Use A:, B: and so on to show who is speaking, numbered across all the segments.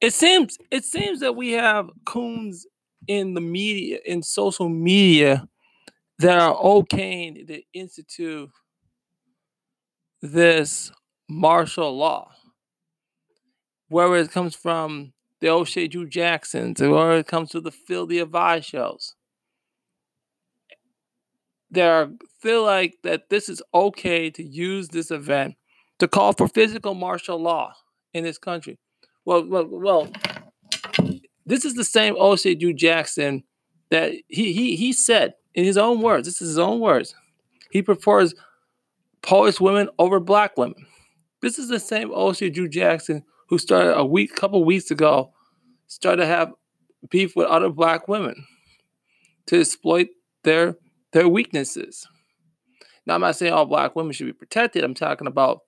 A: It seems it seems that we have coons in the media in social media that are okay to institute this martial law. Whether it comes from the O'Shea Duke Jacksons or it comes to the Phil the Advice shows. They feel like that this is okay to use this event to call for physical martial law in this country. Well, well, well this is the same O'Shea Jackson that he he he said in his own words. This is his own words. He prefers Polish women over black women. This is the same O'Shea Jackson who started a week, couple weeks ago, started to have beef with other black women to exploit their their weaknesses. Now, I'm not saying all black women should be protected. I'm talking about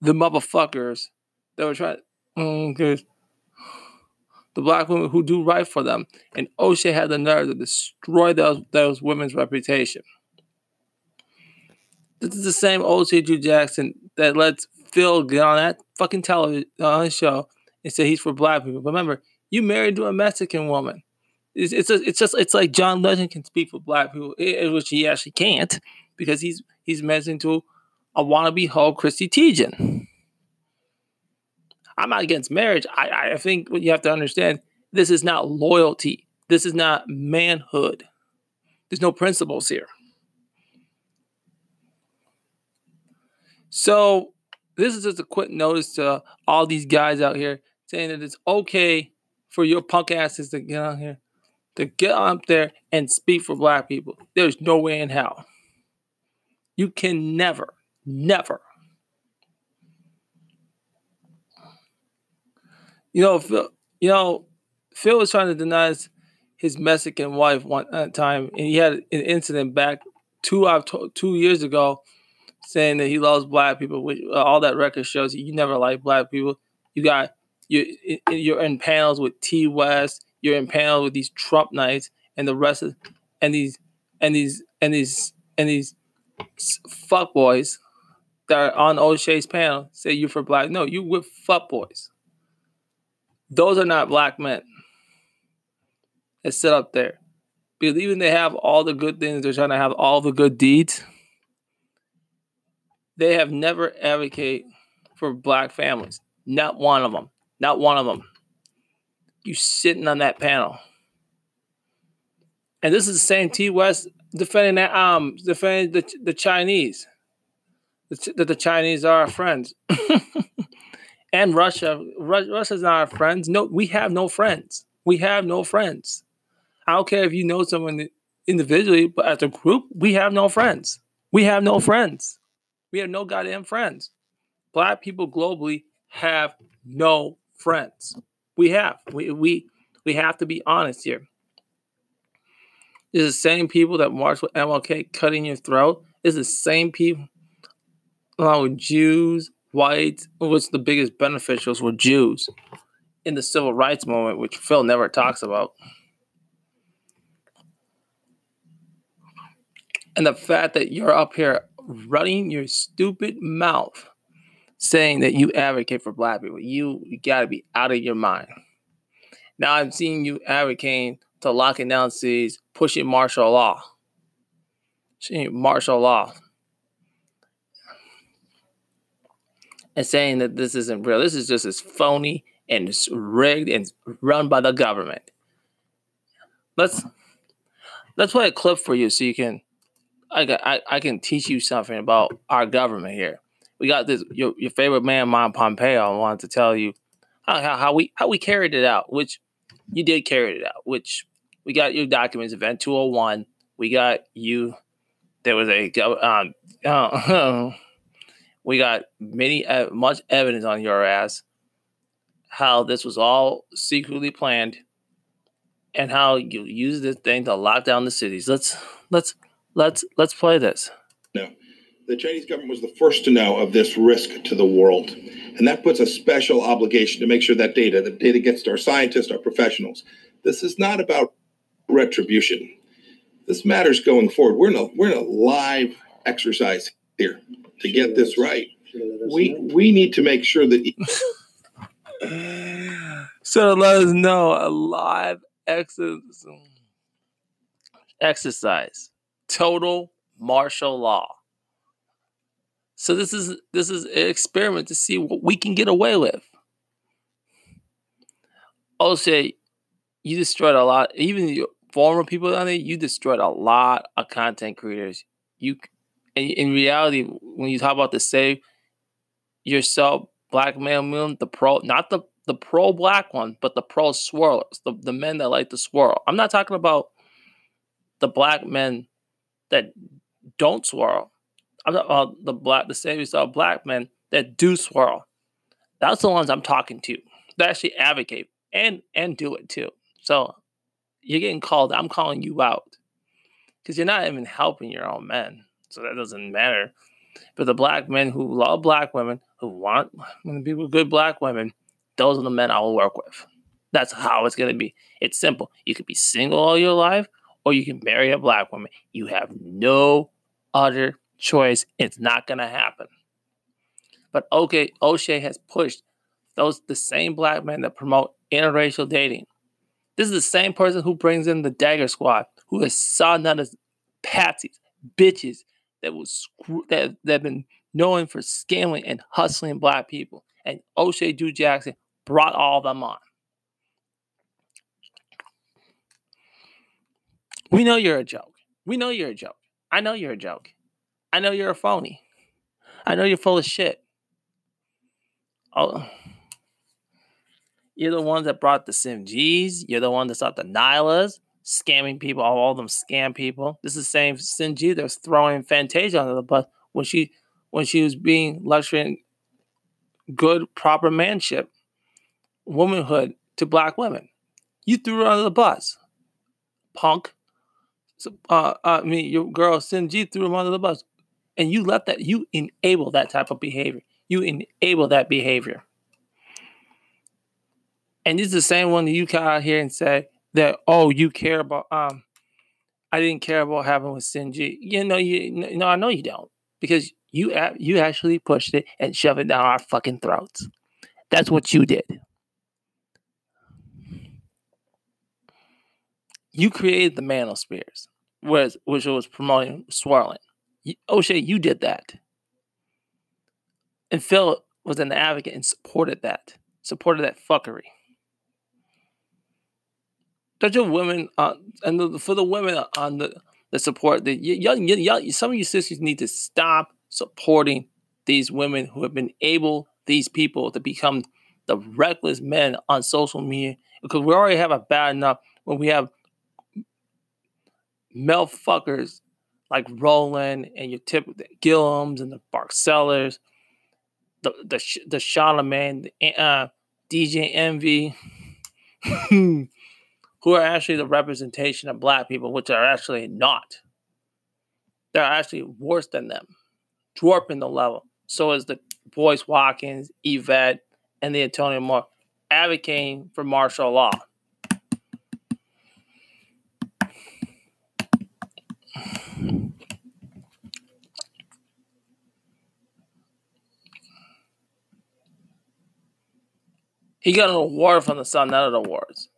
A: the motherfuckers that were trying. Mm, the black women who do right for them. And O'Shea had the nerve to destroy those, those women's reputation. This is the same O'Shea Duke Jackson that lets Phil get on that fucking television on his show and say he's for black people. Remember, you married to a Mexican woman. It's it's, it's just it's like John Legend can speak for black people, which he actually can't because he's he's married to a wannabe hoe, Chrissy Teigen. I'm not against marriage. I, I think what you have to understand this is not loyalty. This is not manhood. There's no principles here. So this is just a quick notice to all these guys out here saying that it's okay for your punk asses to get on here, to get up there and speak for black people. There's no way in hell. You can never, never You know, Phil, you know, Phil was trying to deny his Mexican wife one uh, time, and he had an incident back two two years ago, saying that he loves black people. Which uh, all that record shows you, never like black people. You got you you're in panels with T West. You're in panels with these Trump knights and the rest of and these and these and these and these fuck boys that are on O'Shea's panel say you for black. No, you with fuck boys. Those are not black men that sit up there. Because even they have all the good things, they're trying to have all the good deeds. They have never advocated for black families. Not one of them. Not one of them. You sitting on that panel. And this is the same T West defending that um defending the the Chinese. That the Chinese are our friends. and Russia. Ru- Russia's not our friends. No, we have no friends. We have no friends. I don't care if you know someone individually, but as a group, we have no friends. We have no friends. We have no goddamn friends. Black people globally have no friends. We have. We we we have to be honest here. It's the same people that march with MLK cutting your throat. It's the same people along with Jews, whites, was the biggest beneficiaries were Jews in the civil rights movement, which Phil never talks about. And the fact that you're up here running your stupid mouth saying that you advocate for black people, you, you got to be out of your mind. Now I'm seeing you advocating to locking down cities, pushing martial law. Martial law. And saying that this isn't real. This is just as phony and it's rigged and run by the government. Let's let's play a clip for you so you can I, I, I can teach you something about our government here. We got this your, your favorite man, Mike Pompeo. Wanted to tell you how, how, how we how we carried it out, which you did carry it out, which we got your documents, Event 201. We got you. There was a um, uh, we got many uh, much evidence on your ass how this was all secretly planned and how you use this thing to lock down the cities. Let's let's let's let's play this.
B: No. The Chinese government was the first to know of this risk to the world. And that puts a special obligation to make sure that data, the data gets to our scientists, our professionals. This is not about retribution. This matters going forward. We're in a we're in a live exercise here to get this right. We we need to make sure that.
A: So let us know a live exercise, exercise, total martial law. So this is this is an experiment to see what we can get away with. Also, you destroyed a lot. Even your former people on there, you destroyed a lot of content creators. You, in, in reality, when you talk about the save yourself, black male moon, the pro, not the the pro black one, but the pro swirlers, the, the men that like to swirl. I'm not talking about the black men that don't swirl. I'm talking about the black, the save yourself black men that do swirl. That's the ones I'm talking to. That actually advocate and and do it too. So you're getting called. I'm calling you out because you're not even helping your own men. So that doesn't matter. But the black men who love black women, who want to be with good black women, those are the men I will work with. That's how it's going to be. It's simple. You could be single all your life, or you can marry a black woman. You have no other choice. It's not going to happen. But okay, O'Shea has pushed those the same black men that promote interracial dating. This is the same person who brings in the Dagger Squad, who has saw none as patsies, bitches that was that that have been known for scamming and hustling black people. And O'Shea Duke Jackson brought all of them on. We know you're a joke. We know you're a joke. I know you're a joke. I know you're a phony. I know you're full of shit. Oh, you're the ones that brought the SimGs. You're the one that brought the Nylas, scamming people, all them scam people. This is the same SimG that was throwing Fantasia under the bus when she when she was being lecturing good, proper manship, womanhood to black women. You threw her under the bus. Punk. So, uh, I mean, your girl Sinji threw him under the bus. And you let that, you enable that type of behavior. You enable that behavior. And this is the same one that you come out here and say that, oh, you care about um I didn't care about having with SimG. You know, you no, I know you don't. Because you you actually pushed it and shoved it down our fucking throats. That's what you did. You created the manospheres, which, which was promoting swirling. O'Shea, you did that. And Phil was an advocate and supported that, supported that fuckery. Don't your women, uh, and the, for the women on the, the support, y'all, y'all, some of you sisters need to stop supporting these women who have been able, these people, to become the reckless men on social media. Because we already have a bad enough when we have fuckers like Roland and your tip the Gillums and the Barcellas, the the the Charlemagne, the uh, DJ Envy, who are actually the representation of black people, which are actually not. They're actually worse than them, dwarfing the level. So is the Boyce Watkins, Yvette, and the Antonio Moore advocating for martial law. He got an award from the Sun Sonetta Awards.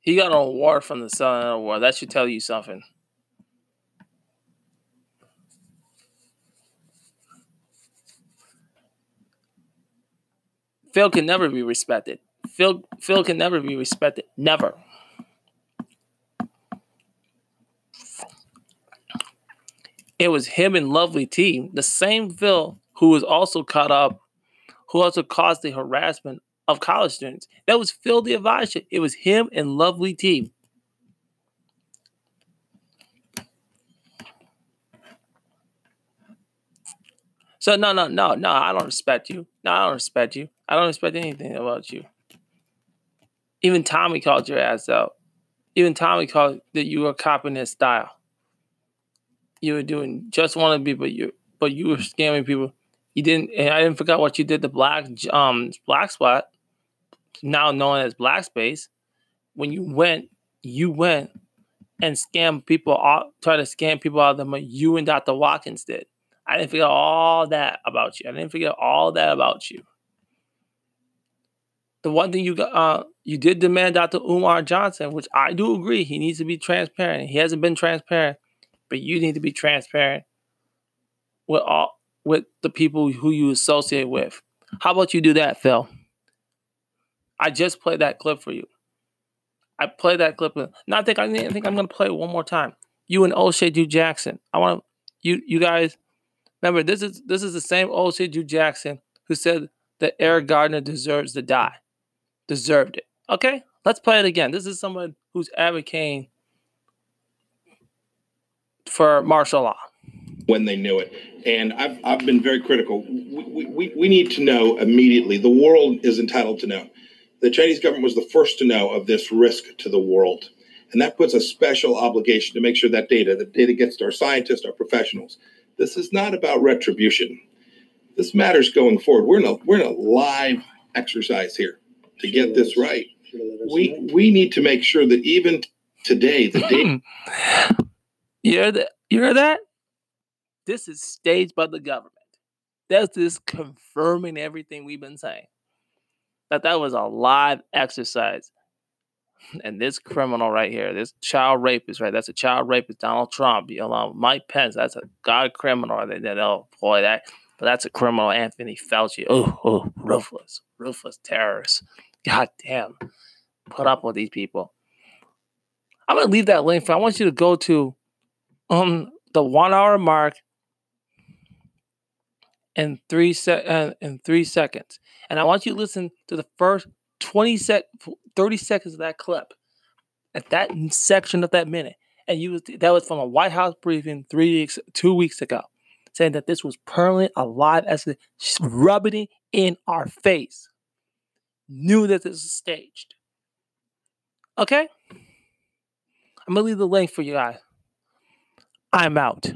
A: He got an award from the Sonetta Award. That should tell you something. Phil can never be respected. Phil Phil can never be respected. Never. It was him and Lovely T, the same Phil who was also caught up, who also caused the harassment of college students. That was Phil the advisor. It was him and Lovely T. So no, no, no, no. I don't respect you. No, I don't respect you. I don't respect anything about you. Even Tommy called your ass out. Even Tommy called that you were copying his style. You were doing just one of people, but you but you were scamming people. You didn't, and I didn't forget what you did. The black um black spot now known as Blackspace, when you went, you went and scam people, out, try to scam people out of the money you and Dr. Watkins did. I didn't forget all that about you. I didn't forget all that about you. the one thing you got, uh, you did demand Dr. Umar Johnson, which I do agree, he needs to be transparent. He hasn't been transparent, but you need to be transparent with all with the people who you associate with. How about you do that, Phil? I just played that clip for you. I played that clip. Now I think I, think I'm gonna play it one more time. You and O'Shea Duke Jackson. I want you you guys remember this is this is the same O'Shea Duke Jackson who said that Eric Gardner deserves to die deserved it. Okay, let's play it again. This is someone who's advocating for martial law.
B: When they knew it. And I've, I've been very critical. We, we, we need to know immediately. The world is entitled to know. The Chinese government was the first to know of this risk to the world. And that puts a special obligation to make sure that data, the data gets to our scientists, our professionals. This is not about retribution. This matters going forward. We're in a, we're in a live exercise here to get this right. We we need to make sure that even today the data. Hmm.
A: you hear that? You hear that? This is staged by the government. That's just confirming everything we've been saying. That that was a live exercise. And this criminal right here, this child rapist, right? That's a child rapist, Donald Trump. You know, Mike Pence, that's a god criminal. They, oh boy, that but that's a criminal, Anthony Fauci. Oh, oh, ruthless, ruthless terrorist. God damn. Put up with these people. I'm gonna leave that link for. I want you to go to um the one hour mark in three se- uh, in three seconds, and I want you to listen to the first 20 sec 30 seconds of that clip at that section of that minute, and you that was from a White House briefing three weeks two weeks ago, saying that this was permanent, alive as rubbing it in our face knew that this was staged. Okay? I'm going to leave the link for you guys. I'm out.